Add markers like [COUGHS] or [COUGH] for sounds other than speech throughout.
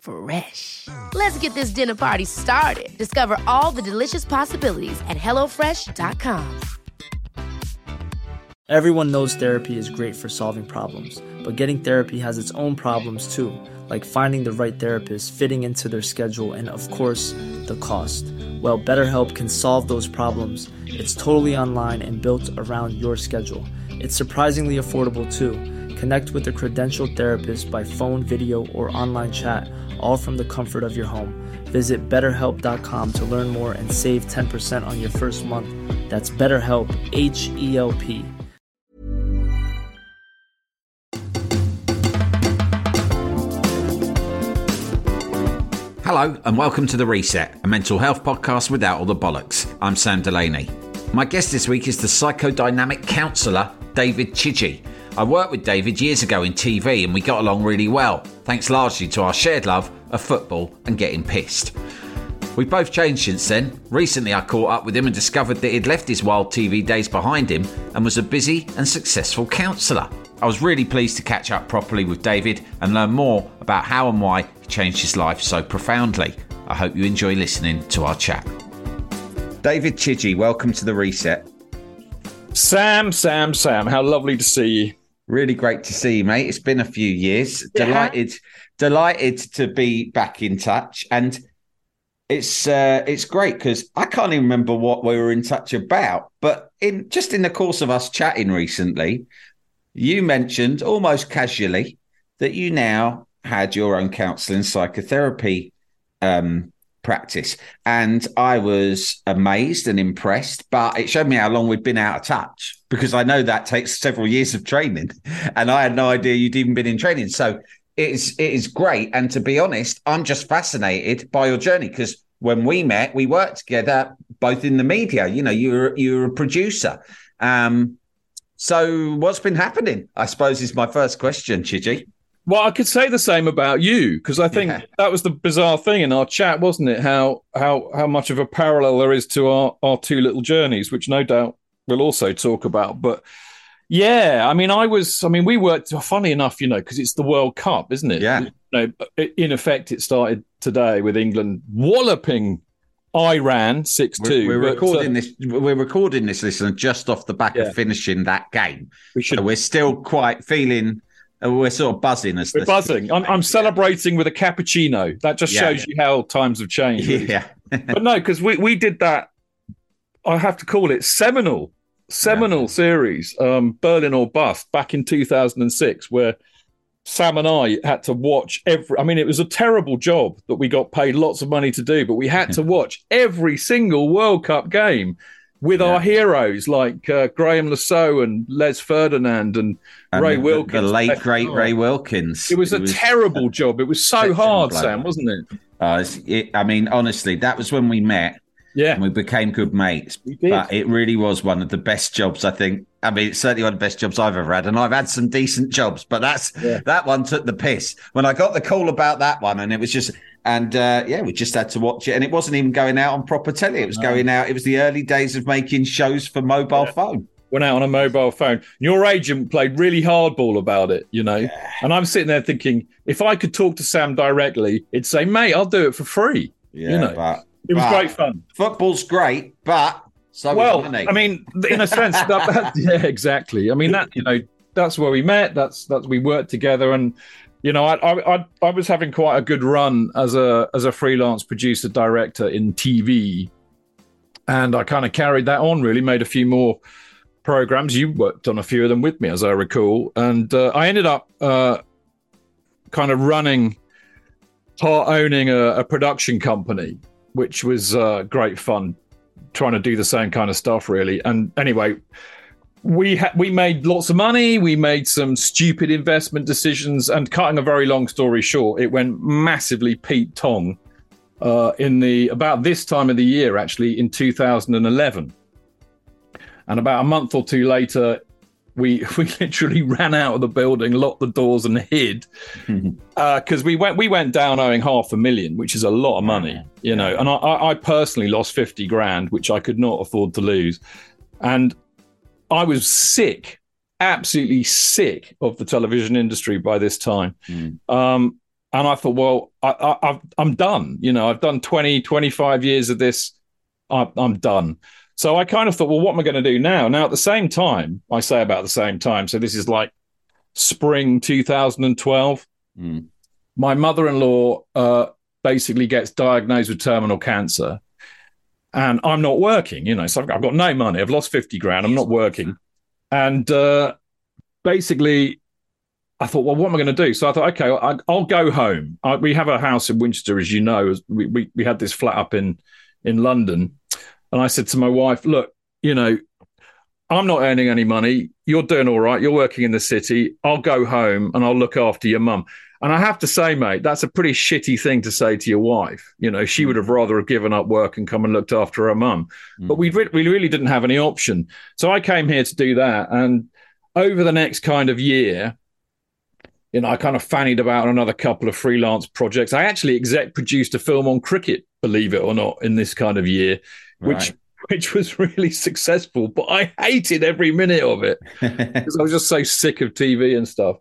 Fresh. Let's get this dinner party started. Discover all the delicious possibilities at hellofresh.com. Everyone knows therapy is great for solving problems, but getting therapy has its own problems too, like finding the right therapist, fitting into their schedule, and of course, the cost. Well, BetterHelp can solve those problems. It's totally online and built around your schedule. It's surprisingly affordable too. Connect with a credentialed therapist by phone, video, or online chat, all from the comfort of your home. Visit betterhelp.com to learn more and save 10% on your first month. That's BetterHelp, H E L P. Hello, and welcome to The Reset, a mental health podcast without all the bollocks. I'm Sam Delaney. My guest this week is the psychodynamic counsellor, David Chidgey. I worked with David years ago in TV and we got along really well, thanks largely to our shared love of football and getting pissed. We've both changed since then. Recently, I caught up with him and discovered that he'd left his wild TV days behind him and was a busy and successful counsellor. I was really pleased to catch up properly with David and learn more about how and why he changed his life so profoundly. I hope you enjoy listening to our chat. David Chidgey, welcome to the reset. Sam, Sam, Sam, how lovely to see you. Really great to see you, mate. It's been a few years. Yeah. Delighted, delighted to be back in touch, and it's uh, it's great because I can't even remember what we were in touch about. But in just in the course of us chatting recently, you mentioned almost casually that you now had your own counselling psychotherapy um, practice. And I was amazed and impressed, but it showed me how long we'd been out of touch because I know that takes several years of training. [LAUGHS] And I had no idea you'd even been in training. So it is, it is great. And to be honest, I'm just fascinated by your journey because when we met, we worked together both in the media. You know, you were, you were a producer. Um, so, what's been happening? I suppose is my first question, Chidgey. Well, I could say the same about you because I think yeah. that was the bizarre thing in our chat, wasn't it? How how how much of a parallel there is to our our two little journeys, which no doubt we'll also talk about. But yeah, I mean, I was, I mean, we worked. Funny enough, you know, because it's the World Cup, isn't it? Yeah. You know, in effect, it started today with England walloping Iran six two. We're, we're recording uh, this. We're recording this, listener, just off the back yeah. of finishing that game. We should. So we're still quite feeling. Uh, we're sort of buzzing as we're buzzing. I'm, I'm, celebrating with a cappuccino. That just yeah. shows you how times have changed. Really. [LAUGHS] Yeah. [LAUGHS] but no, because we we did that. I have to call it seminal, seminal yeah. series, um, Berlin or Bust, back in 2006, where Sam and I had to watch every. I mean, it was a terrible job that we got paid lots of money to do, but we had [LAUGHS] to watch every single World Cup game with yeah. our heroes like uh, Graeme Le Saux and Les Ferdinand and, and Ray the, Wilkins. The late great oh. Ray Wilkins. It was it a was terrible [LAUGHS] job. It was so hard, Sam, wasn't it? Uh, it, I mean, honestly, that was when we met. Yeah. And we became good mates. But it really was one of the best jobs, I think, I mean, it's certainly one of the best jobs I've ever had, and I've had some decent jobs, but that's yeah. that one took the piss. When I got the call about that one, and it was just, and uh, yeah, we just had to watch it, and it wasn't even going out on proper telly. It was no. going out. It was the early days of making shows for mobile yeah. phone. Went out on a mobile phone. Your agent played really hardball about it, you know. Yeah. And I'm sitting there thinking, if I could talk to Sam directly, it'd say, "Mate, I'll do it for free." Yeah, you know? but, it was but great fun. Football's great, but so well, I mean, in a sense, that, [LAUGHS] that, yeah, exactly. I mean, that you know, that's where we met. That's that's we worked together, and you know, I, I I was having quite a good run as a as a freelance producer director in TV, and I kind of carried that on. Really, made a few more programs. You worked on a few of them with me, as I recall, and uh, I ended up uh, kind of running, part owning a, a production company, which was uh, great fun, trying to do the same kind of stuff, really. And anyway, we ha- we made lots of money. We made some stupid investment decisions, and cutting a very long story short, it went massively Pete Tong uh, in the about this time of the year, actually in 2011. And about a month or two later, we [LAUGHS] we literally ran out of the building, locked the doors, and hid because [LAUGHS] uh, we went we went down owing half a million, which is a lot of money, you know. And I, I personally lost fifty grand, which I could not afford to lose, and I was sick, absolutely sick of the television industry by this time. Mm. Um, and I thought, well, I, I, I'm done. You know, I've done 20, 25 years of this. I, I'm done. So I kind of thought, well, what am I going to do now? Now, at the same time, I say about the same time. So this is like spring 2012. Mm. My mother in law uh, basically gets diagnosed with terminal cancer and I'm not working, you know, so I've, I've got no money. I've lost 50 grand. I'm not working. And uh, basically, I thought, well, what am I going to do? So I thought, okay, I, will go home. I, we have a house in Winchester, as you know. We, we, we had this flat up in, in London. And I said to my wife, look, you know, I'm not earning any money. You're doing all right. You're working in the city. I'll go home and I'll look after your mum. And I have to say, mate, that's a pretty shitty thing to say to your wife. You know, she would have rather have given up work and come and looked after her mum. Mm. But we, re- we really didn't have any option. So I came here to do that. And over the next kind of year, you know, I kind of fannied about on another couple of freelance projects. I actually exec produced a film on cricket, believe it or not, in this kind of year, right. [LAUGHS] which was really successful. But I hated every minute of it [LAUGHS] because I was just so sick of TV and stuff.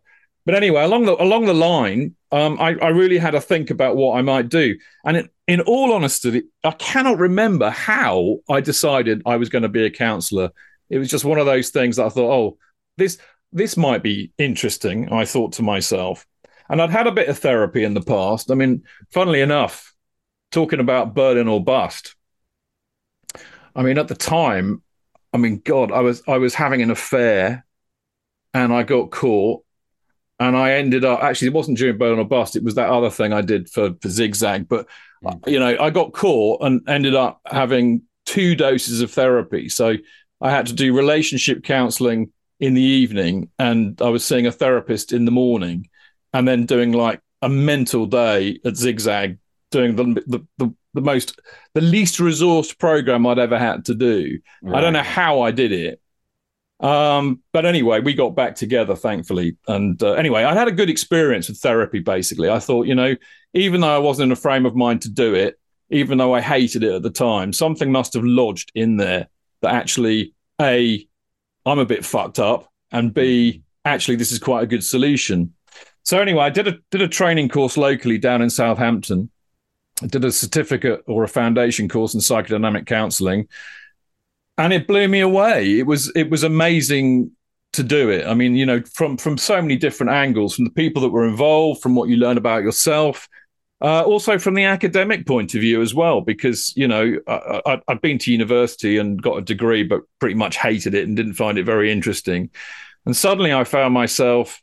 But anyway, along the along the line, um, I, I, really had to think about what I might do. And in, in all honesty, I cannot remember how I decided I was going to be a counsellor. It was just one of those things that I thought, oh, this this might be interesting. I thought to myself, and I'd had a bit of therapy in the past. I mean, funnily enough, talking about Berlin or bust. I mean, at the time, I mean, God, I was I was having an affair, and I got caught and I ended up actually it wasn't during Berlin or Bust, it was that other thing I did for, for Zigzag. But mm. you know, I got caught and ended up having two doses of therapy. So I had to do relationship counseling in the evening, and I was seeing a therapist in the morning, and then doing like a mental day at Zigzag, doing the the, the, the most the least resourced program I'd ever had to do. Right. I don't know how I did it, um, but anyway, we got back together, thankfully. And uh, anyway, I had a good experience with therapy, basically. I thought, you know, even though I wasn't in a frame of mind to do it, even though I hated it at the time, something must have lodged in there that actually, A, I'm a bit fucked up, and B, actually, this is quite a good solution. So anyway, I did a did a training course locally down in Southampton. Did a certificate or a foundation course in psychodynamic counselling, and it blew me away. It was it was amazing to do it. I mean, you know, from from so many different angles, from the people that were involved, from what you learn about yourself, uh, also from the academic point of view as well. Because you know, I, have been to university and got a degree, but pretty much hated it and didn't find it very interesting. And suddenly, I found myself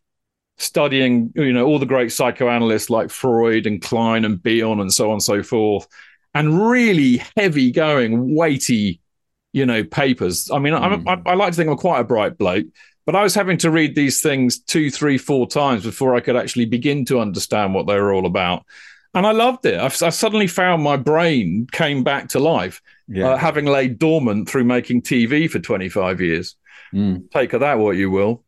studying, you know, all the great psychoanalysts like Freud and Klein and Bion and so on and so forth, and really heavy going, weighty you know, papers. I mean, mm. I, I like to think I'm quite a bright bloke, but I was having to read these things two, three, four times before I could actually begin to understand what they were all about. And I loved it. I, I suddenly found my brain came back to life, yeah. uh, having laid dormant through making TV for 25 years. Mm. Take of that what you will.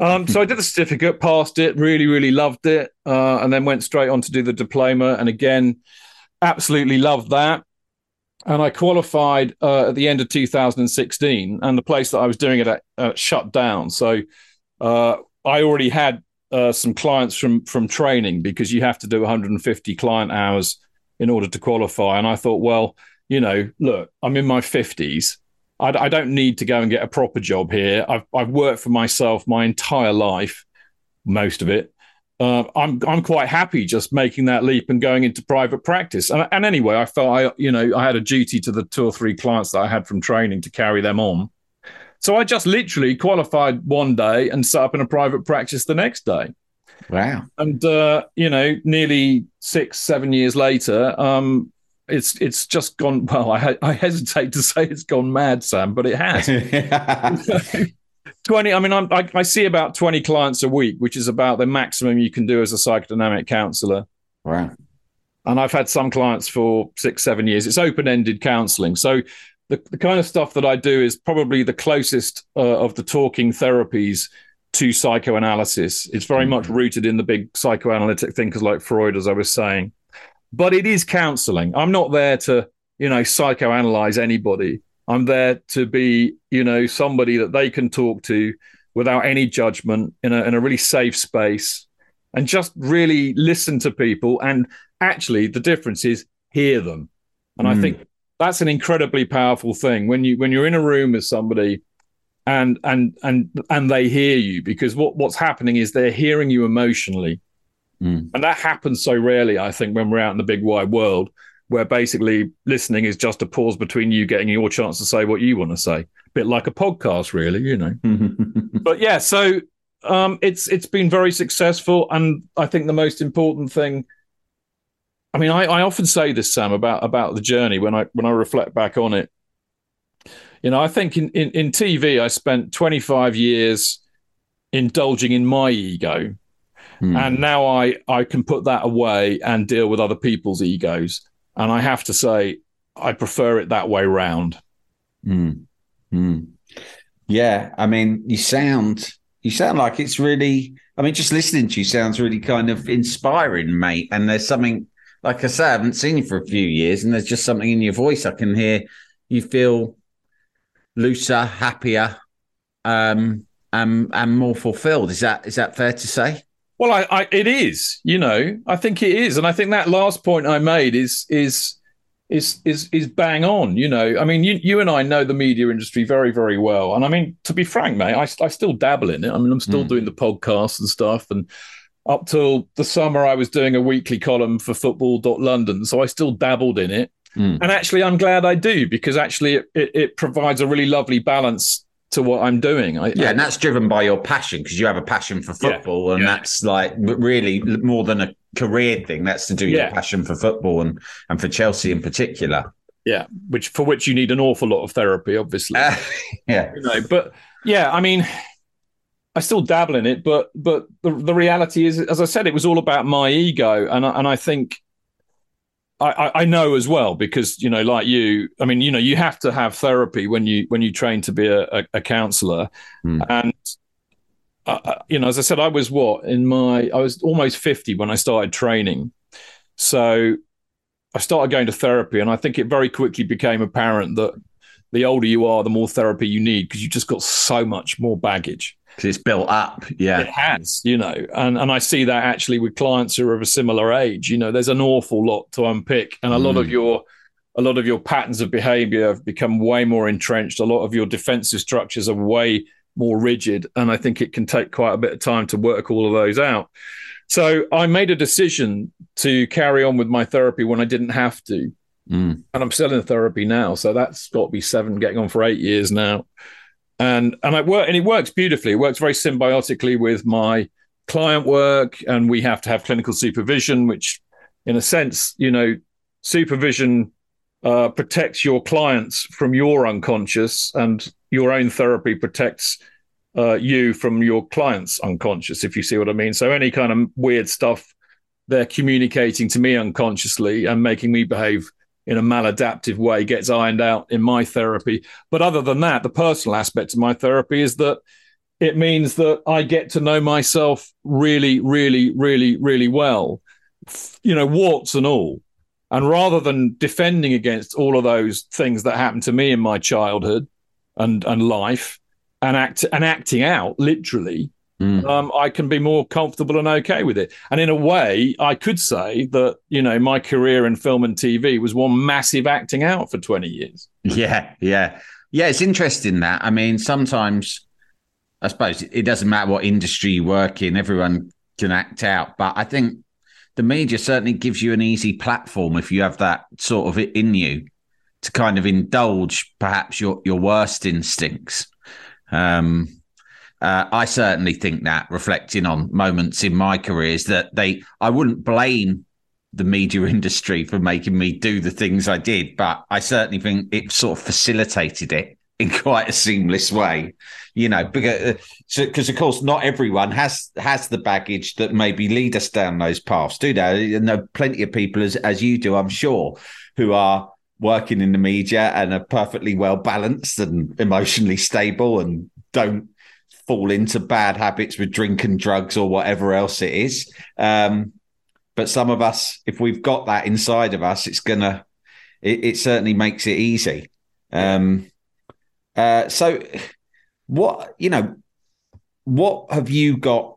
Um, so I did the certificate, passed it, really, really loved it, uh, and then went straight on to do the diploma. And again, absolutely loved that and I qualified uh, at the end of 2016, and the place that I was doing it at uh, shut down. So uh, I already had uh, some clients from from training because you have to do 150 client hours in order to qualify. And I thought, well, you know, look, I'm in my 50s. I, I don't need to go and get a proper job here. I've I've worked for myself my entire life, most of it uh, I'm I'm quite happy just making that leap and going into private practice. And, and, anyway, I felt I you know I had a duty to the two or three clients that I had from training to carry them on. So I just literally qualified one day and set up in a private practice the next day. Wow. And uh, you know, nearly six, seven years later, um, it's it's just gone. Well, I, I hesitate to say it's gone mad, Sam, but it has. [LAUGHS] [LAUGHS] twenty. I mean, I'm, I, I see about twenty clients a week, which is about the maximum you can do as a psychodynamic counselor. Wow. And I've had some clients for six, seven years. It's open ended counseling, so the, the kind of stuff that I do is probably the closest uh, of the talking therapies to psychoanalysis. It's very mm-hmm. much rooted in the big psychoanalytic thinkers like Freud, as I was saying. But it is counseling. I'm not there to, you know, psychoanalyze anybody. I'm there to be, you know, somebody that they can talk to without any judgment in a, in a really safe space and just really listen to people. And actually, the difference is hear them. And mm. I think that's an incredibly powerful thing when you when you're in a room with somebody and and and and they hear you because what what's happening is they're hearing you emotionally mm. and that happens so rarely i think when we're out in the big wide world where basically listening is just a pause between you getting your chance to say what you want to say a bit like a podcast really you know [LAUGHS] but yeah so um, it's it's been very successful and i think the most important thing I mean, I, I often say this, Sam, about about the journey when I when I reflect back on it. You know, I think in, in, in TV, I spent 25 years indulging in my ego. Hmm. And now I, I can put that away and deal with other people's egos. And I have to say, I prefer it that way round. Hmm. Hmm. Yeah. I mean, you sound you sound like it's really I mean, just listening to you sounds really kind of inspiring, mate. And there's something like I said, I haven't seen you for a few years, and there's just something in your voice I can hear. You feel looser, happier, um, and and more fulfilled. Is that is that fair to say? Well, I, I, it is. You know, I think it is, and I think that last point I made is is is is is bang on. You know, I mean, you you and I know the media industry very very well, and I mean, to be frank, mate, I I still dabble in it. I mean, I'm still mm. doing the podcast and stuff, and up till the summer, I was doing a weekly column for football.london. So I still dabbled in it. Mm. And actually, I'm glad I do because actually it, it, it, provides a really lovely balance to what I'm doing. I, yeah, I, and that's driven by your passion because you have a passion for football, yeah, and yeah. that's like really more than a career thing. That's to do yeah. your passion for football and and for Chelsea in particular. Yeah, which for which you need an awful lot of therapy, obviously. Uh, [LAUGHS] yeah, you know, but yeah, I mean, I still dabble in it, but but the, the reality is, as I said, it was all about my ego, and I, and I think I, I know as well because you know, like you, I mean, you know, you have to have therapy when you when you train to be a, a, a counselor, mm. and uh, uh, you know, as I said, I was what in my I was almost fifty when I started training, so I started going to therapy, and I think it very quickly became apparent that the older you are, the more therapy you need because you've just got so much more baggage it's built up. Yeah, it has. You know, and and I see that actually with clients who are of a similar age. You know, there's an awful lot to unpick, and a mm. lot of mm. your a lot of your patterns of behavior have become way more entrenched. A lot of your defensive structures are way more rigid, and I think it can take quite a bit of time to work all of those out. So I made a decision to carry on with my therapy when I didn't have to. Mm. And I'm still in therapy now. So that's got to be seven, getting on for eight years now and and work and it works beautifully. It works very symbiotically with my client work, and we have to have clinical supervision, which, in a sense, you know, supervision uh, protects your clients from your unconscious, and your own therapy protects uh, you from your client's unconscious. If you see what I mean. So any kind of weird stuff they're communicating to me unconsciously and making me behave in a maladaptive way gets ironed out in my therapy. But other than that, the personal aspect of my therapy is that it means that I get to know myself really, really, really, really well, you know, warts and all. And rather than defending against all of those things that happened to me in my childhood and, and life and act and acting out literally, Mm. Um, I can be more comfortable and okay with it. And in a way, I could say that, you know, my career in film and TV was one massive acting out for 20 years. Yeah, yeah. Yeah, it's interesting that. I mean, sometimes I suppose it doesn't matter what industry you work in, everyone can act out. But I think the media certainly gives you an easy platform if you have that sort of in you to kind of indulge perhaps your, your worst instincts Um, uh, I certainly think that reflecting on moments in my career is that they, I wouldn't blame the media [LAUGHS] industry for making me do the things I did, but I certainly think it sort of facilitated it [LAUGHS] in quite a seamless way, you know, because because of course not everyone has has the baggage that maybe lead us down those paths, do they? And there are plenty of people as as you do, I'm sure, who are working in the media and are perfectly well balanced and emotionally stable and don't fall into bad habits with drink and drugs or whatever else it is. Um, but some of us, if we've got that inside of us, it's gonna it, it certainly makes it easy. Um, uh, so, what you know, what have you got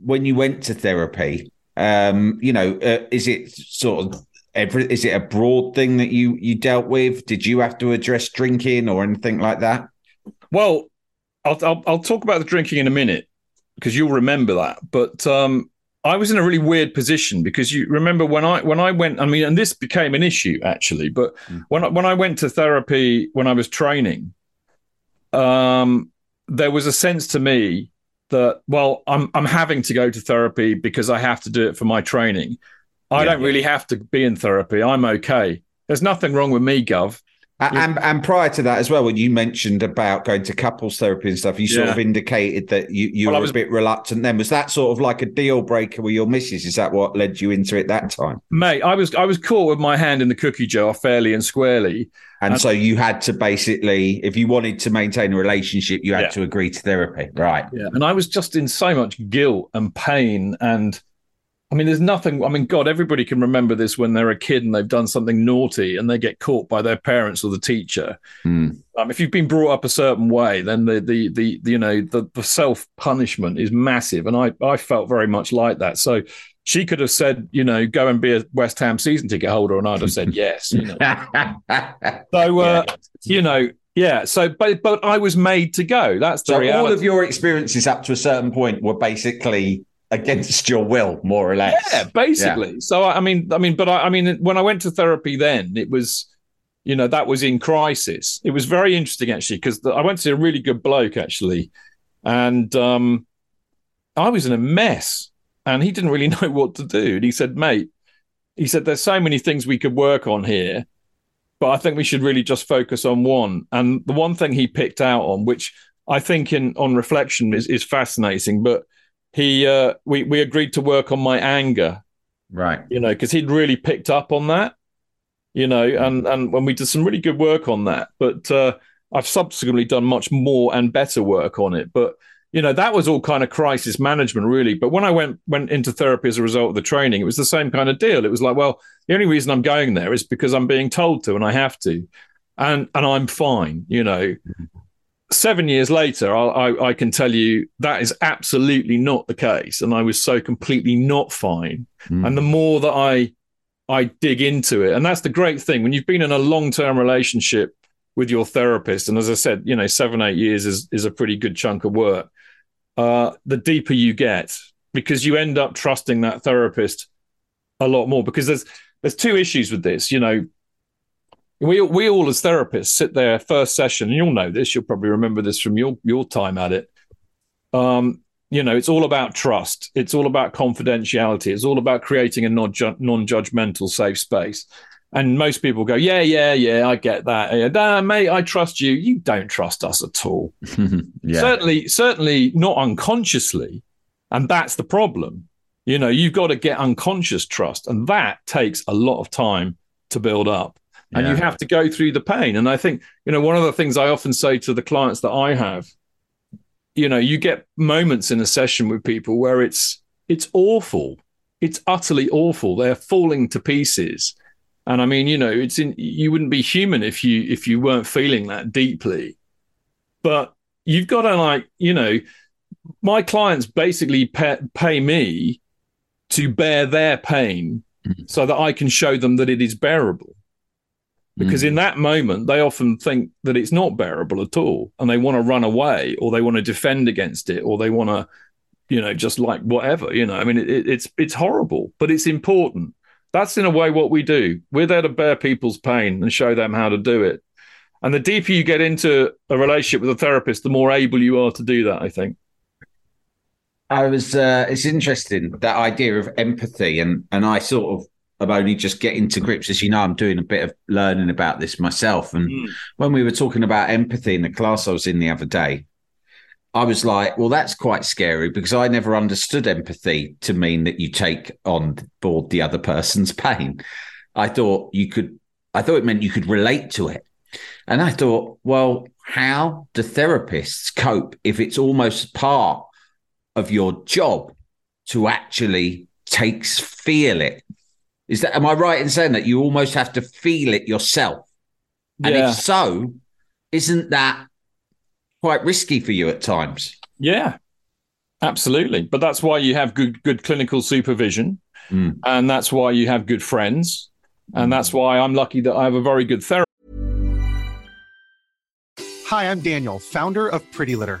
when you went to therapy? Um, you know, uh, is it sort of every? Is it a broad thing that you you dealt with? Did you have to address drinking or anything like that? Well, I'll I'll, I'll talk about the drinking in a minute because you'll remember that. But um, I was in a really weird position because you remember when I when I went. I mean, and this became an issue actually. But mm. when I, when I went to therapy when I was training, um, there was a sense to me that well, I'm I'm having to go to therapy because I have to do it for my training. I yeah, don't yeah. really have to be in therapy. I'm okay. There's nothing wrong with me, Gov. And, and prior to that as well, when you mentioned about going to couples therapy and stuff, you yeah. sort of indicated that you, you well, were was, a bit reluctant then. Was that sort of like a deal breaker with your missus? Is that what led you into it that time? Mate, I was I was caught with my hand in the cookie jar fairly and squarely. And, and so you had to basically, if you wanted to maintain a relationship, you had yeah. to agree to therapy. Right. Yeah. And I was just in so much guilt and pain and I mean, there's nothing. I mean, God, everybody can remember this when they're a kid and they've done something naughty and they get caught by their parents or the teacher. Mm. Um, if you've been brought up a certain way, then the the the, the you know the, the self punishment is massive, and I I felt very much like that. So she could have said, you know, go and be a West Ham season ticket holder, and I'd have said [LAUGHS] yes. You know. [LAUGHS] so uh, yeah. you know, yeah. So, but but I was made to go. That's the so reality. all of your experiences up to a certain point were basically against your will, more or less. Yeah, basically. Yeah. So I mean, I mean, but I, I, mean, when I went to therapy, then it was, you know, that was in crisis. It was very interesting actually because I went to a really good bloke actually, and um, I was in a mess, and he didn't really [LAUGHS] know what to do. And he said, "Mate," he said, "There's so many things we could work on here." But I think we should really just focus on one. And the one thing he picked out on, which I think in on reflection is, is fascinating, but he uh, we we agreed to work on my anger, right? You know, because he'd really picked up on that, you know, and and when we did some really good work on that, but uh, I've subsequently done much more and better work on it, but you know that was all kind of crisis management really. But when i went went into therapy as a result of the training it was the same kind of deal. It was like well the only reason i'm going there is because i'm being told to and i have to. And and i'm fine you know seven years later, I, I, can tell you that is absolutely not the case, and I was so completely not fine. Mm. And the more that I I dig into it, and that's the great thing when you've been in a long term relationship with your therapist, and as I said, you know, seven eight years is is a pretty good chunk of work. Uh, the deeper you get, because you end up trusting that therapist a lot more. Because there's there's two issues with this, you know we we all as therapists sit there first session, and you'll know this. You'll probably remember this from your your time at it. Um, you know, it's all about trust. It's all about confidentiality. It's all about creating a non non judgmental safe space. And most people go, yeah, yeah, yeah, I get that. Yeah, nah, mate, I trust you. You don't trust us at all. [LAUGHS] yeah. Certainly, certainly not unconsciously. And that's the problem. You know, you've got to get unconscious trust. And that takes a lot of time to build up and yeah. you have to go through the pain. And I think, you know, one of the things I often say to the clients that I have, you know, you get moments in a session with people where it's it's awful. It's utterly awful. They're falling to pieces. And I mean, you know, it's in you wouldn't be human if you if you weren't feeling that deeply. But you've got to like, you know, my clients basically pay, pay me to bear their pain mm-hmm. so that I can show them that it is bearable because mm. in that moment they often think that it's not bearable at all and they want to run away or they want to defend against it or they want to you know just like whatever you know i mean it, it's it's horrible but it's important that's in a way what we do we're there to bear people's pain and show them how to do it And the deeper you get into a relationship with a therapist, the more able you are to do that, I think. I was uh, it's interesting that idea of empathy and and I sort of I'm only just getting to grips. As you know, I'm doing a bit of learning about this myself. And mm. when we were talking about empathy in the class I was in the other day, I was like, well, that's quite scary because I never understood empathy to mean that you take on board the other person's [LAUGHS] pain. I thought you could, I thought it meant you could relate to it. And I thought, well, how do therapists cope if it's almost part of your job to actually takes feel it is that am I right in saying that you almost have to feel it yourself? And yeah. if so, isn't that quite risky for you at times? Yeah, absolutely. But that's why you have good good clinical supervision, mm. and that's why you have good friends, and that's why I'm lucky that I have a very good therapist. Hi, I'm Daniel, founder of Pretty Litter.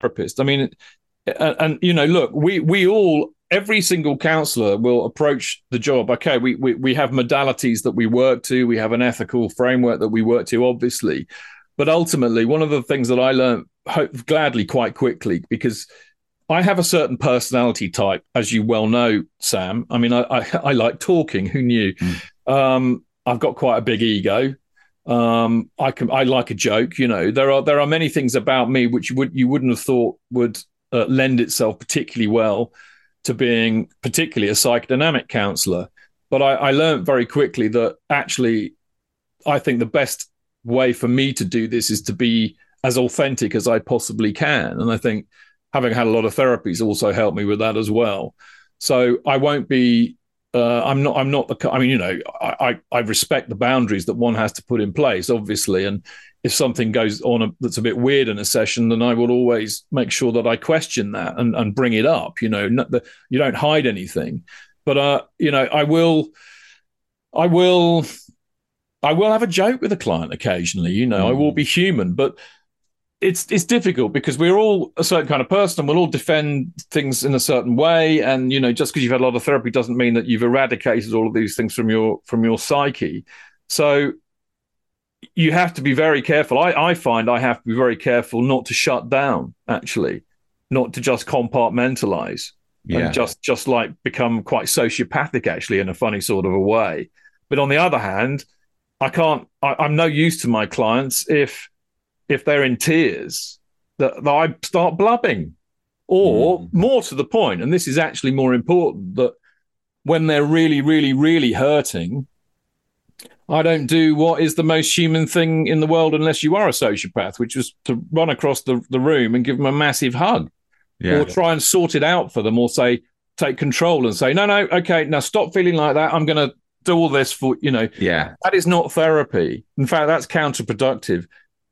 Therapist. I mean, and, and, you know, look, we we all every single counselor will approach the job. Okay, we, we we have modalities that we work to, we have an ethical framework that we work to, obviously, but ultimately, one of the things that I learned hope, gladly quite quickly because. I have a certain personality type, as you well know, Sam. I mean, I I, I like talking. Who knew? Mm. Um, I've got quite a big ego. Um, I can I like a joke. You know, there are there are many things about me which you would you wouldn't have thought would uh, lend itself particularly well to being particularly a psychodynamic counselor. But I, I learned very quickly that actually, I think the best way for me to do this is to be as authentic as I possibly can. And I think having had a lot of therapies also helped me with that as well. So I won't be. Uh, I'm not. I'm not the. I mean, you know, I, I I respect the boundaries that one has to put in place, obviously, and if something goes on a, that's a bit weird in a session, then I will always make sure that I question that and, and bring it up. You know, the, you don't hide anything, but uh, you know, I will, I will, I will have a joke with a client occasionally. You know, mm. I will be human, but it's it's difficult because we're all a certain kind of person and we'll all defend things in a certain way and you know just because you've had a lot of therapy doesn't mean that you've eradicated all of these things from your from your psyche so you have to be very careful. I, I find I have to be very careful not to shut down, actually, not to just compartmentalize. Yeah. And just just like become quite sociopathic, actually, in a funny sort of a way. But on the other hand, I can't. I, am no use to my clients if if they're in tears that, that I start blubbing, or mm. more to the point, and this is actually more important that when they're really, really, really hurting, I don't do what is the most human thing in the world unless you are a sociopath, which is to run across the, the room and give them a massive hug yeah. or try and sort it out for them or say, take control and say, no, no, okay, now stop feeling like that. I'm going to do all this for, you know, yeah, that is not therapy. In fact, that's counterproductive.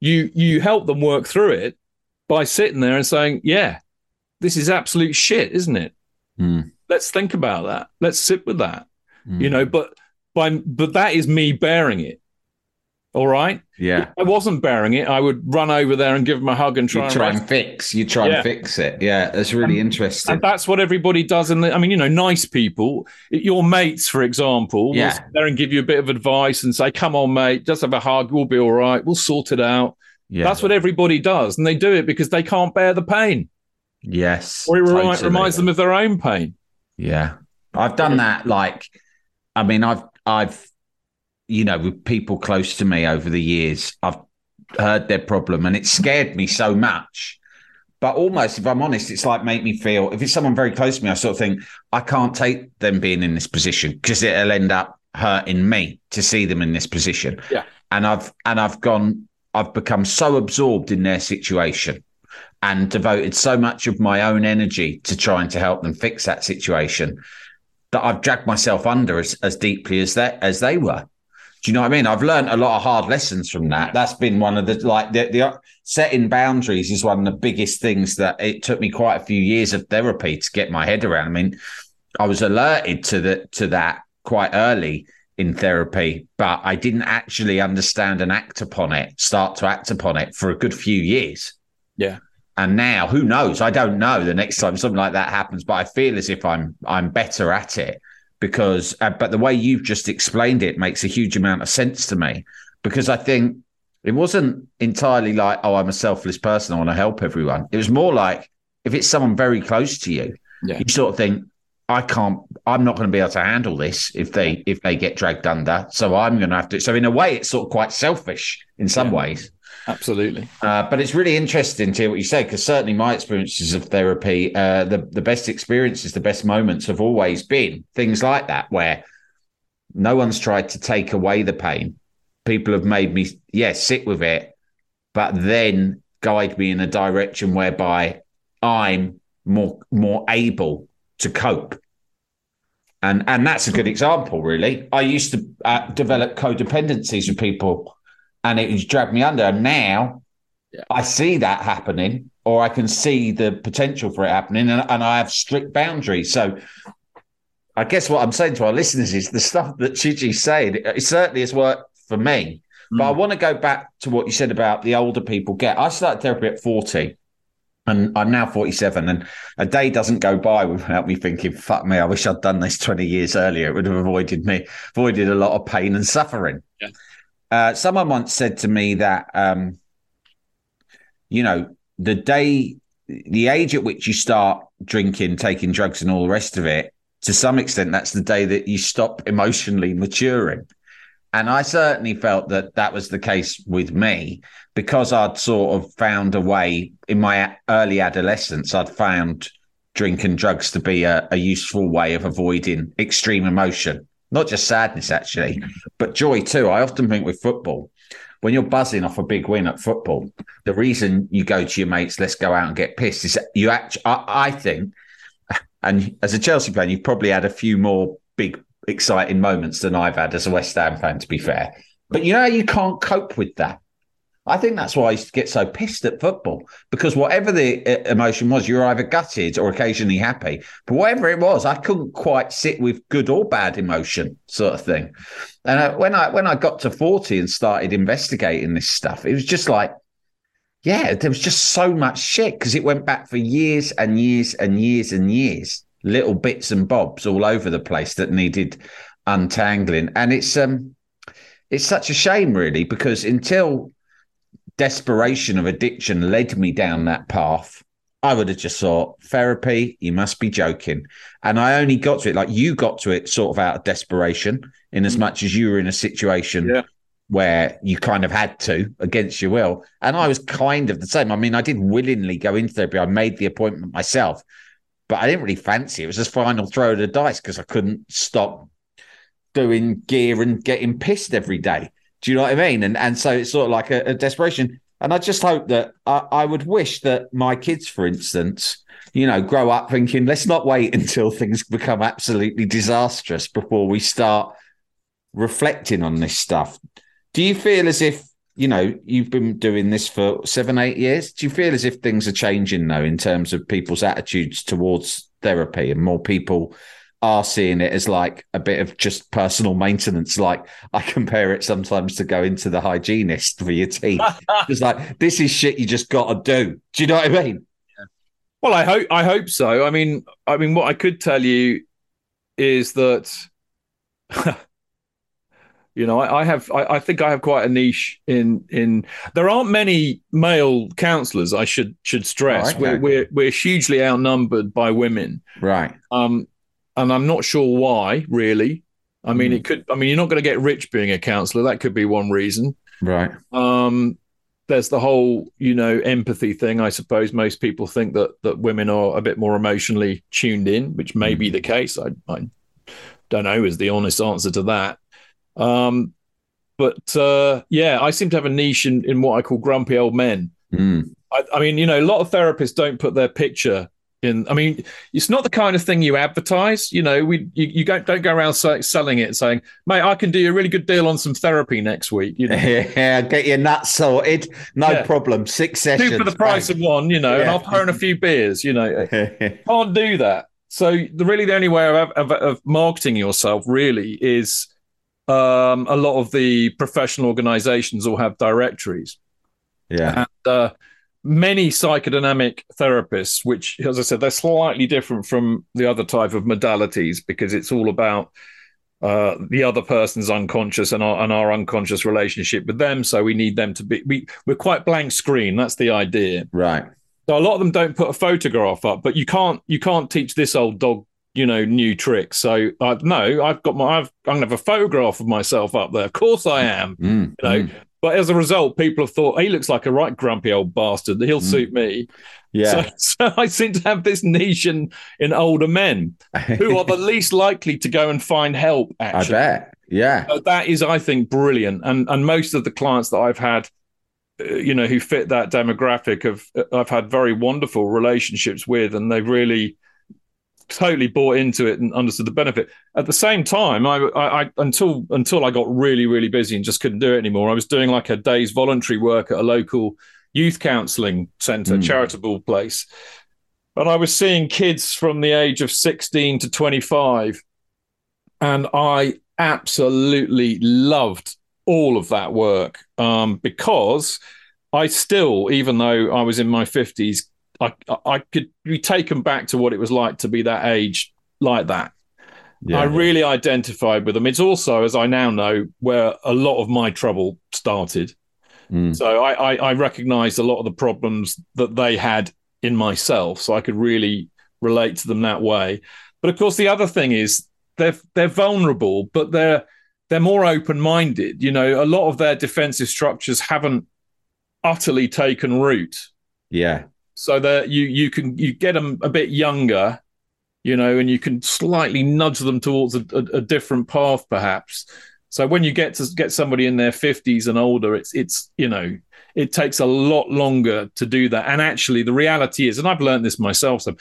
You, you help them work through it by sitting there and saying, yeah, this is absolute shit, isn't it? Mm. Let's think about that. Let's sit with that, mm. you know, but but, but that is me bearing it. All right. Yeah. If I wasn't bearing it, I would run over there and give him a hug and try, you and, try and fix. You try yeah. and fix it. Yeah, that's really and, interesting. And that's what everybody does. And I mean, you know, nice people, your mates, for example, yeah. will sit there and give you a bit of advice and say, "Come on, mate, just have a hug. We'll be all right. We'll sort it out." Yeah. That's what everybody does, and they do it because they can't bear the pain. Yes. Or it totally. reminds them of their own pain. Yeah, I've done that. Like, I mean, I've I've, you know, with people close to me over the years, I've heard their problem, and it scared me so much. But almost, if I'm honest, it's like make me feel if it's someone very close to me, I sort of think I can't take them being in this position because it'll end up hurting me to see them in this position. Yeah. And I've and I've gone, I've become so absorbed in their situation and devoted so much of my own energy to trying to help them fix that situation that I've dragged myself under as, as deeply as that as they were. Do you know what I mean? I've learned a lot of hard lessons from that. That's been one of the like the, the uh, setting boundaries is one of the biggest things that it took me quite a few years of therapy to get my head around. I mean, I was alerted to the to that quite early in therapy, but I didn't actually understand and act upon it, start to act upon it for a good few years. Yeah. And now, who knows? I don't know the next time something like that happens, but I feel as if I'm I'm better at it because. Uh, but the way you've just explained it makes a huge amount of sense to me because I think it wasn't entirely like, oh, I'm a selfless person, I want to help everyone. It was more like if it's someone very close to you, Yeah. you sort of think, I can't, I'm not going to be able to handle this if they if they get dragged under. So I'm going to have to. So in a way, it's sort of quite selfish in some Yeah. ways. Absolutely. Uh, but it's really interesting to hear what you say because certainly my experiences of therapy, uh, the the best experiences, the best moments have always been things like that where no one's tried to take away the pain. People have made me, yes, sit with it, but then guide me in a direction whereby I'm more more able to cope. And and that's a good example, really. I used to uh, develop codependencies with people, and it was dragged me under. And now I see that happening, or I can see the potential for it happening, and, and I have strict boundaries. So I guess what I'm saying to our listeners is the stuff that Chidgey's saying, it, it certainly has worked for me. But I hmm. want to go back to what you said about the older people get. I started therapy at 40 and I'm now 47 and a day doesn't go by without me thinking, fuck me, I wish I'd done this 20 years earlier. It would have avoided me, avoided a lot of pain and suffering. Yeah. Uh, someone once said to me that, um, you know, the day, the age at which you start drinking, taking drugs and all the rest of it, to some extent, that's the day that you stop emotionally maturing. And I certainly felt that that was the case with me because I'd sort of found a way in my early adolescence, I'd found drink and drugs to be a, a useful way of avoiding extreme emotion, not just sadness, actually, but joy too. I often think with football, when you're buzzing off a big win at football, the reason you go to your mates, let's go out and get pissed, is you actually, I, I think, and as a Chelsea fan, you've probably had a few more big, exciting moments than I've had as a West Ham fan, to be fair. But you know, you can't cope with that. I think that's why I used to get so pissed at football because whatever the uh, emotion was, you were either gutted or occasionally happy. But whatever it was, I couldn't quite sit with good or bad emotion, sort of thing. And uh, when I when I got to forty and started investigating this stuff, it was just like, yeah, there was just so much shit because it went back for years and years and years and years, little bits and bobs all over the place that needed untangling. And it's um, it's such a shame, really, because until desperation of addiction led me down that path, I would have just thought, therapy, you must be joking. And I only got to it like you got to it sort of out of desperation, in as mm. much as you were in a situation Yeah. where you kind of had to against your will. And I was kind of the same. I mean, I did willingly go into therapy. I made the appointment myself, but I didn't really fancy it. It was just final throw of the dice because I couldn't stop doing gear and getting pissed every day. Do you know what I mean? And and so it's sort of like a, a desperation. And I just hope that I, I would wish that my kids, for instance, you know, grow up thinking, let's not wait [LAUGHS] until things become absolutely disastrous before we start reflecting on this stuff. Do you feel as if, you know, you've been doing this for seven, eight years? Do you feel as if things are changing though in terms of people's attitudes towards therapy and more people are seeing it as like a bit of just personal maintenance. Like I compare it sometimes to going to the hygienist for your teeth. [LAUGHS] it's like this is shit you just got to do. Do you know what I mean? Well, I hope I hope so. I mean, I mean, what I could tell you is that, [LAUGHS] you know, I, I have, I, I think I have quite a niche in in. There aren't many male counsellors. I should should stress. Right, we're, we're we're hugely outnumbered by women. Right. Um, and I'm not sure why. Really, I mean, Mm. it could. I mean, you're not going to get rich being a counsellor. That could be one reason. Right. Um, there's the whole, you know, empathy thing. I suppose most people think that that women are a bit more emotionally tuned in, which may be the case. I, I don't know is the honest answer to that. Um, but uh, yeah, I seem to have a niche in, in what I call grumpy old men. Mm. I, I mean, you know, a lot of therapists don't put their picture I mean, it's not the kind of thing you advertise. You know, we you, you don't don't go around selling it saying, "Mate, I can do you a really good deal on some therapy next week." You [LAUGHS] know, yeah, get your nuts sorted, no yeah. problem. Six sessions, two for the price bang. of one. You know, yeah. and I'll pour in a few beers. You know, [LAUGHS] can't do that. So the really the only way of, of, of marketing yourself really is um, a lot of the professional organizations all have directories. Yeah. And, uh, many psychodynamic therapists, which, as I said, they're slightly different from the other type of modalities because it's all about uh, the other person's unconscious and our, and our unconscious relationship with them. So we need them to be, we, we're quite blank screen. That's the idea. Right. So a lot of them don't put a photograph up, but you can't, you can't teach this old dog you know, new tricks. So I no, I've got my I've I'm gonna have a photograph of myself up there. Of course I am. Mm, you know. Mm. But as a result, people have thought he looks like a right grumpy old bastard. He'll mm. suit me. Yeah. So, [LAUGHS] so, I seem to have this niche in, in older men [LAUGHS] who are the least likely to go and find help. Actually, I bet. Yeah. So that is, I think, brilliant. And and most of the clients that I've had, uh, you know, who fit that demographic, of I've had very wonderful relationships with, and they've really totally bought into it and understood the benefit. At the same time, I, I, I, until until I got really really busy and just couldn't do it anymore. I was doing like a day's voluntary work at a local youth counselling centre, mm. charitable place, and I was seeing kids from the age of sixteen to twenty five, and I absolutely loved all of that work um, because I still, even though I was in my fifties, I I could be taken back to what it was like to be that age like that. Yeah, I really identified with them. It's also, as I now know, where a lot of my trouble started. Mm. So I, I, I recognized a lot of the problems that they had in myself, so I could really relate to them that way. But of course, the other thing is they're they're vulnerable, but they're they're more open minded. You know, a lot of their defensive structures haven't utterly taken root. Yeah so that you you can you get them a bit younger, you know, and you can slightly nudge them towards a, a, a different path, perhaps. So when you get to get somebody in their fifties and older, it's it's you know it takes a lot longer to do that. And actually, the reality is, and I've learned this myself. So,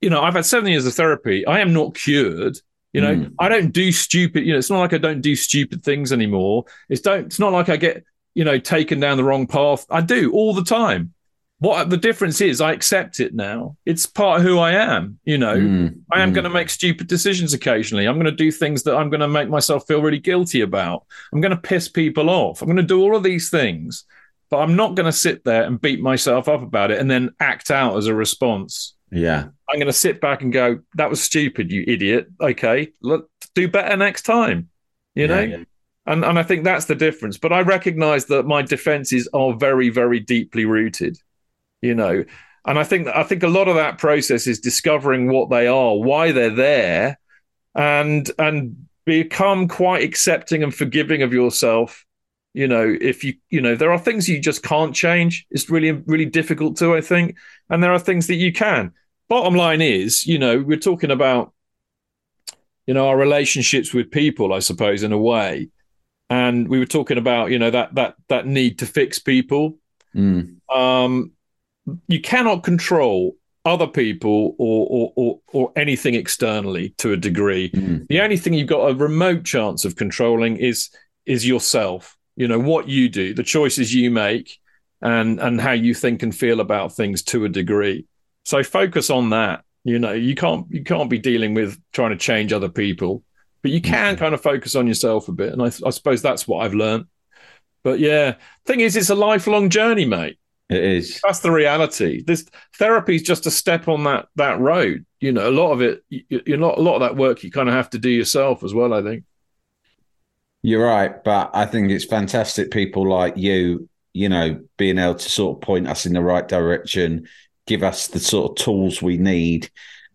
you know, I've had seven years of therapy. I am not cured. You know, mm. I don't do stupid. You know, it's not like I don't do stupid things anymore. It's don't. It's not like I get you know taken down the wrong path. I do all the time what the difference is i accept it now. It's part of who i am you know. Mm, i am mm. going to make stupid decisions occasionally. I'm going to do things that i'm going to make myself feel really guilty about. I'm going to piss people off. I'm going to do all of these things but i'm not going to sit there and beat myself up about it and then act out as a response. Yeah. I'm going to sit back and go that was stupid you idiot. Okay look do better next time you know? yeah. And, and I think that's the difference. But I recognize that my defenses are very, very deeply rooted you know and i think i think a lot of that process is discovering what they are why they're there and and become quite accepting and forgiving of yourself you know if you you know there are things you just can't change. It's really really difficult to i think and there are things that you can. Bottom line is you know we're talking about you know our relationships with people i suppose in a way. And we were talking about you know that that that need to fix people. Mm. um you cannot control other people or, or or or, anything externally to a degree. Mm. The only thing you've got a remote chance of controlling is is yourself. You know what you do, the choices you make, and and how you think and feel about things to a degree. So focus on that. You know you can't you can't be dealing with trying to change other people, but you can mm. kind of focus on yourself a bit. And I, I suppose that's what I've learned. But yeah, thing is, it's a lifelong journey, mate. It is. That's the reality. This therapy is just a step on that that road. You know, a lot of it, you, you know, a lot of that work you kind of have to do yourself as well. I think. You're right, but I think it's fantastic. People like you, you know, being able to sort of point us in the right direction, give us the sort of tools we need.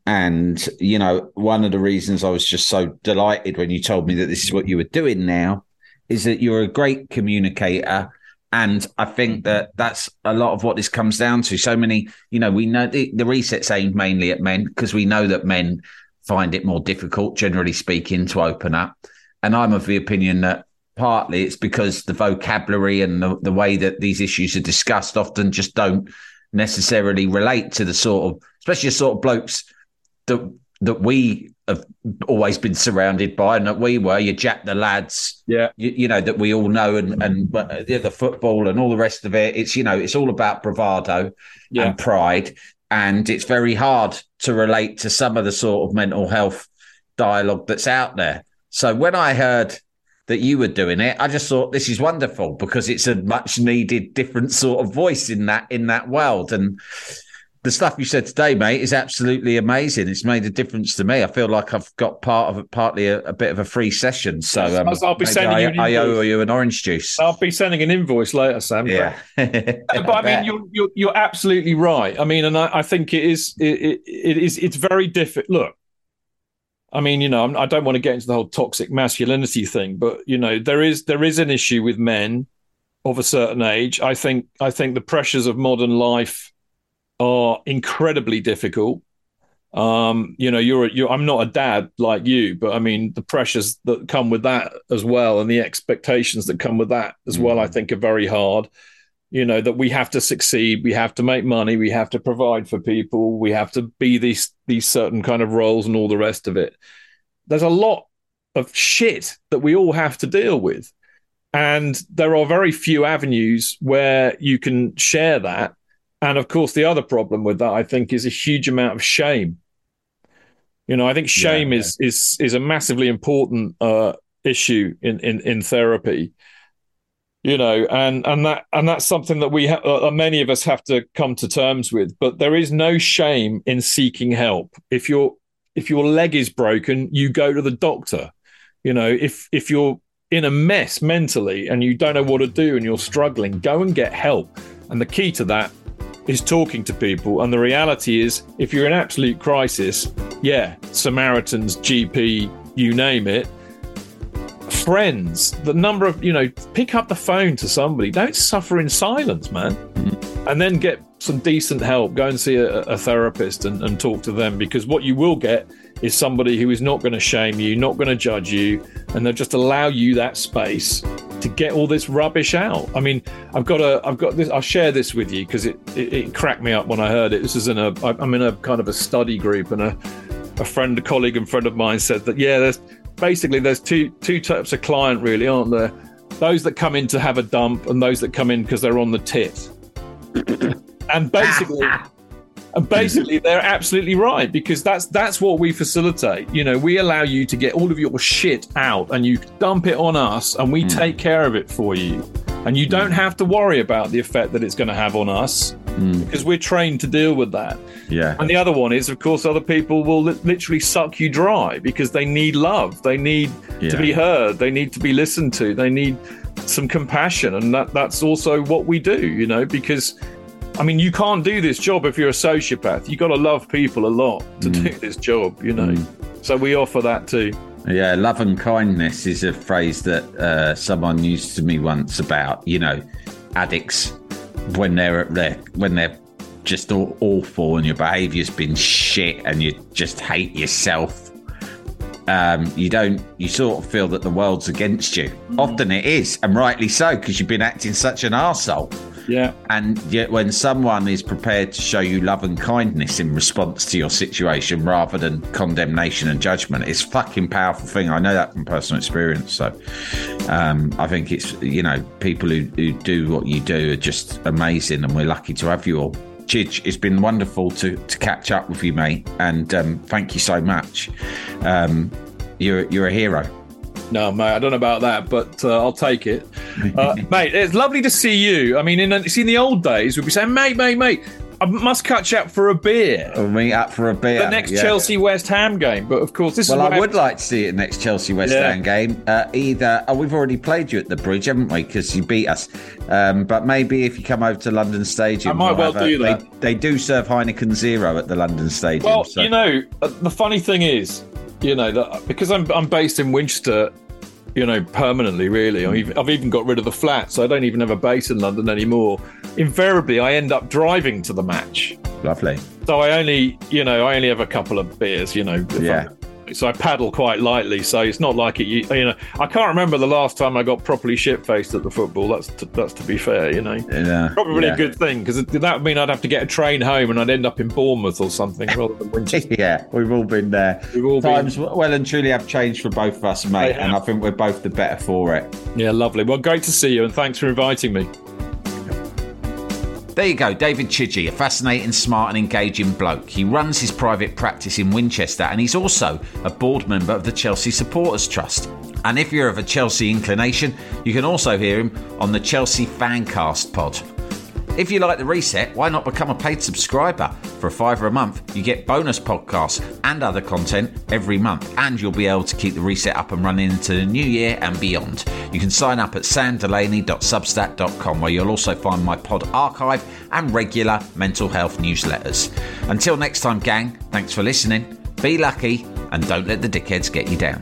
And, you know, one of the reasons I was just so delighted when you told me that this is what you were doing now is that you're a great communicator And I think mm-hmm. that that's a lot of what this comes down to. So many, you know, we know the, the reset's aimed mainly at men because we know that men find it more difficult, generally speaking, to open up. And I'm of the opinion that partly it's because the vocabulary and the, the way that these issues are discussed often just don't necessarily relate to the sort of, especially the sort of blokes that that we have always been surrounded by, and that we were. You Jack the lads, yeah, you, you, know that we all know, and and the, the football and all the rest of it. It's you know it's all about bravado yeah. and pride, and it's very hard to relate to some of the sort of mental health dialogue that's out there. So when I heard that you were doing it, I just thought this is wonderful because it's a much needed different sort of voice in that in that world and the stuff you said today, mate, is absolutely amazing. It's made a difference to me. I feel like I've got part of it, partly a, a bit of a free session. So um, I'll be sending I, you. I owe you an orange juice. I'll be sending an invoice later, Sam. Yeah, [LAUGHS] but, but I mean, you're, you're, you're absolutely right. I mean, and I, I think it is it, it, it is it's very difficult. Look, I mean, you know, I don't want to get into the whole toxic masculinity thing, but you know, there is there is an issue with men of a certain age. I think I think the pressures of modern life are incredibly difficult. Um, you know, you're, you're I'm not a dad like you, but I mean the pressures that come with that as well, and the expectations that come with that as well, I mm. think are very hard. You know that we have to succeed, we have to make money, we have to provide for people, we have to be these these certain kind of roles and all the rest of it. There's a lot of shit that we all have to deal with. And there are very few avenues where you can share that and of course, the other problem with that, I think, is a huge amount of shame. You know, I think shame yeah, is yeah. is is a massively important uh, issue in, in in therapy. You know, and and that and that's something that we ha- uh, many of us have to come to terms with. But there is no shame in seeking help. If your if your leg is broken, you go to the doctor. You know, if if you're in a mess mentally and you don't know what to do and you're struggling, go and get help. And the key to that is talking to people. And the reality is, if you're in absolute crisis, yeah, Samaritans, GP, you name it, friends, the number of, you know, pick up the phone to somebody. Don't suffer in silence, man. Mm-hmm. And then get some decent help. Go and see a, a therapist and, and talk to them because what you will get is somebody who is not going to shame you, not going to judge you, and they'll just allow you that space to get all this rubbish out. I mean, I've got a, I've got this. I'll share this with you because it, it, it cracked me up when I heard it. This is in a, I'm in a kind of a study group, and a, a friend, a colleague, and friend of mine said that yeah, there's basically there's two two types of client really, aren't there? Those that come in to have a dump, and those that come in because they're on the tit. [COUGHS] and basically. Ah, ah. And basically, they're absolutely right because that's that's what we facilitate. You know, we allow you to get all of your shit out, and you dump it on us, and we mm. take care of it for you. And you don't have to worry about the effect that it's going to have on us mm. because we're trained to deal with that. Yeah. And the other one is, of course, other people will li- literally suck you dry because they need love, they need yeah. to be heard, they need to be listened to, they need some compassion, and that that's also what we do. You know, because I mean, you can't do this job if you're a sociopath. You got to love people a lot to mm. do this job, you know. Mm. So we offer that too. Yeah, love and kindness is a phrase that uh, someone used to me once about, you know, addicts when they're at their when they're just all awful and your behaviour's been shit and you just hate yourself. Um, you don't, you sort of feel that the world's against you. Mm. Often it is, and rightly so, because you've been acting such an arsehole. Yeah. And yet, when someone is prepared to show you love and kindness in response to your situation rather than condemnation and judgment, it's a fucking powerful thing. I know that from personal experience. So um, I think it's, you know, people who, who do what you do are just amazing. And we're lucky to have you all. Chidge, it's been wonderful to, to catch up with you, mate. And um, thank you so much. Um, you're, you're a hero. No, mate, I don't know about that, but uh, I'll take it. Uh, [LAUGHS] mate, it's lovely to see you. I mean, in, see, in the old days, we'd be saying, mate, mate, mate, I must catch up for a beer. Meet up for a beer. The next yeah. Chelsea West Ham game, but of course, this well, is. Well, I would like to see it next Chelsea West yeah. Ham game. Uh, either oh, we've already played you at the Bridge, haven't we? Because you beat us. Um, but maybe if you come over to London Stadium, I might well do that. They, they, do serve Heineken Zero at the London Stadium. Well, so. you know, uh, the funny thing is, you know, that because I'm I'm based in Winchester, you know, permanently. Really, I've, hmm. I've even got rid of the flat, so I don't even have a base in London anymore. Invariably, I end up driving to the match. Lovely. So I only, you know, I only have a couple of beers. You know, yeah. I'm, so I paddle quite lightly. So it's not like it. You, you know, I can't remember the last time I got properly shit faced at the football. That's to, that's to be fair. You know, yeah, probably yeah. a good thing because that would mean I'd have to get a train home and I'd end up in Bournemouth or something rather than [LAUGHS] Winchester. yeah, we've all been there. We've all times been... well and truly have changed for both of us, mate, and I think we're both the better for it. Yeah, lovely. Well, great to see you, and thanks for inviting me. There you go, David Chidgey, a fascinating, smart, and engaging bloke. He runs his private practice in Winchester and he's also a board member of the Chelsea Supporters Trust. And if you're of a Chelsea inclination, you can also hear him on the Chelsea Fancast pod. If you like the reset, why not become a paid subscriber? For a fiver a month, you get bonus podcasts and other content every month, and you'll be able to keep the reset up and running into the new year and beyond. You can sign up at samdelaney.substack.com, where you'll also find my pod archive and regular mental health newsletters. Until next time, gang, thanks for listening. Be lucky, and don't let the dickheads get you down.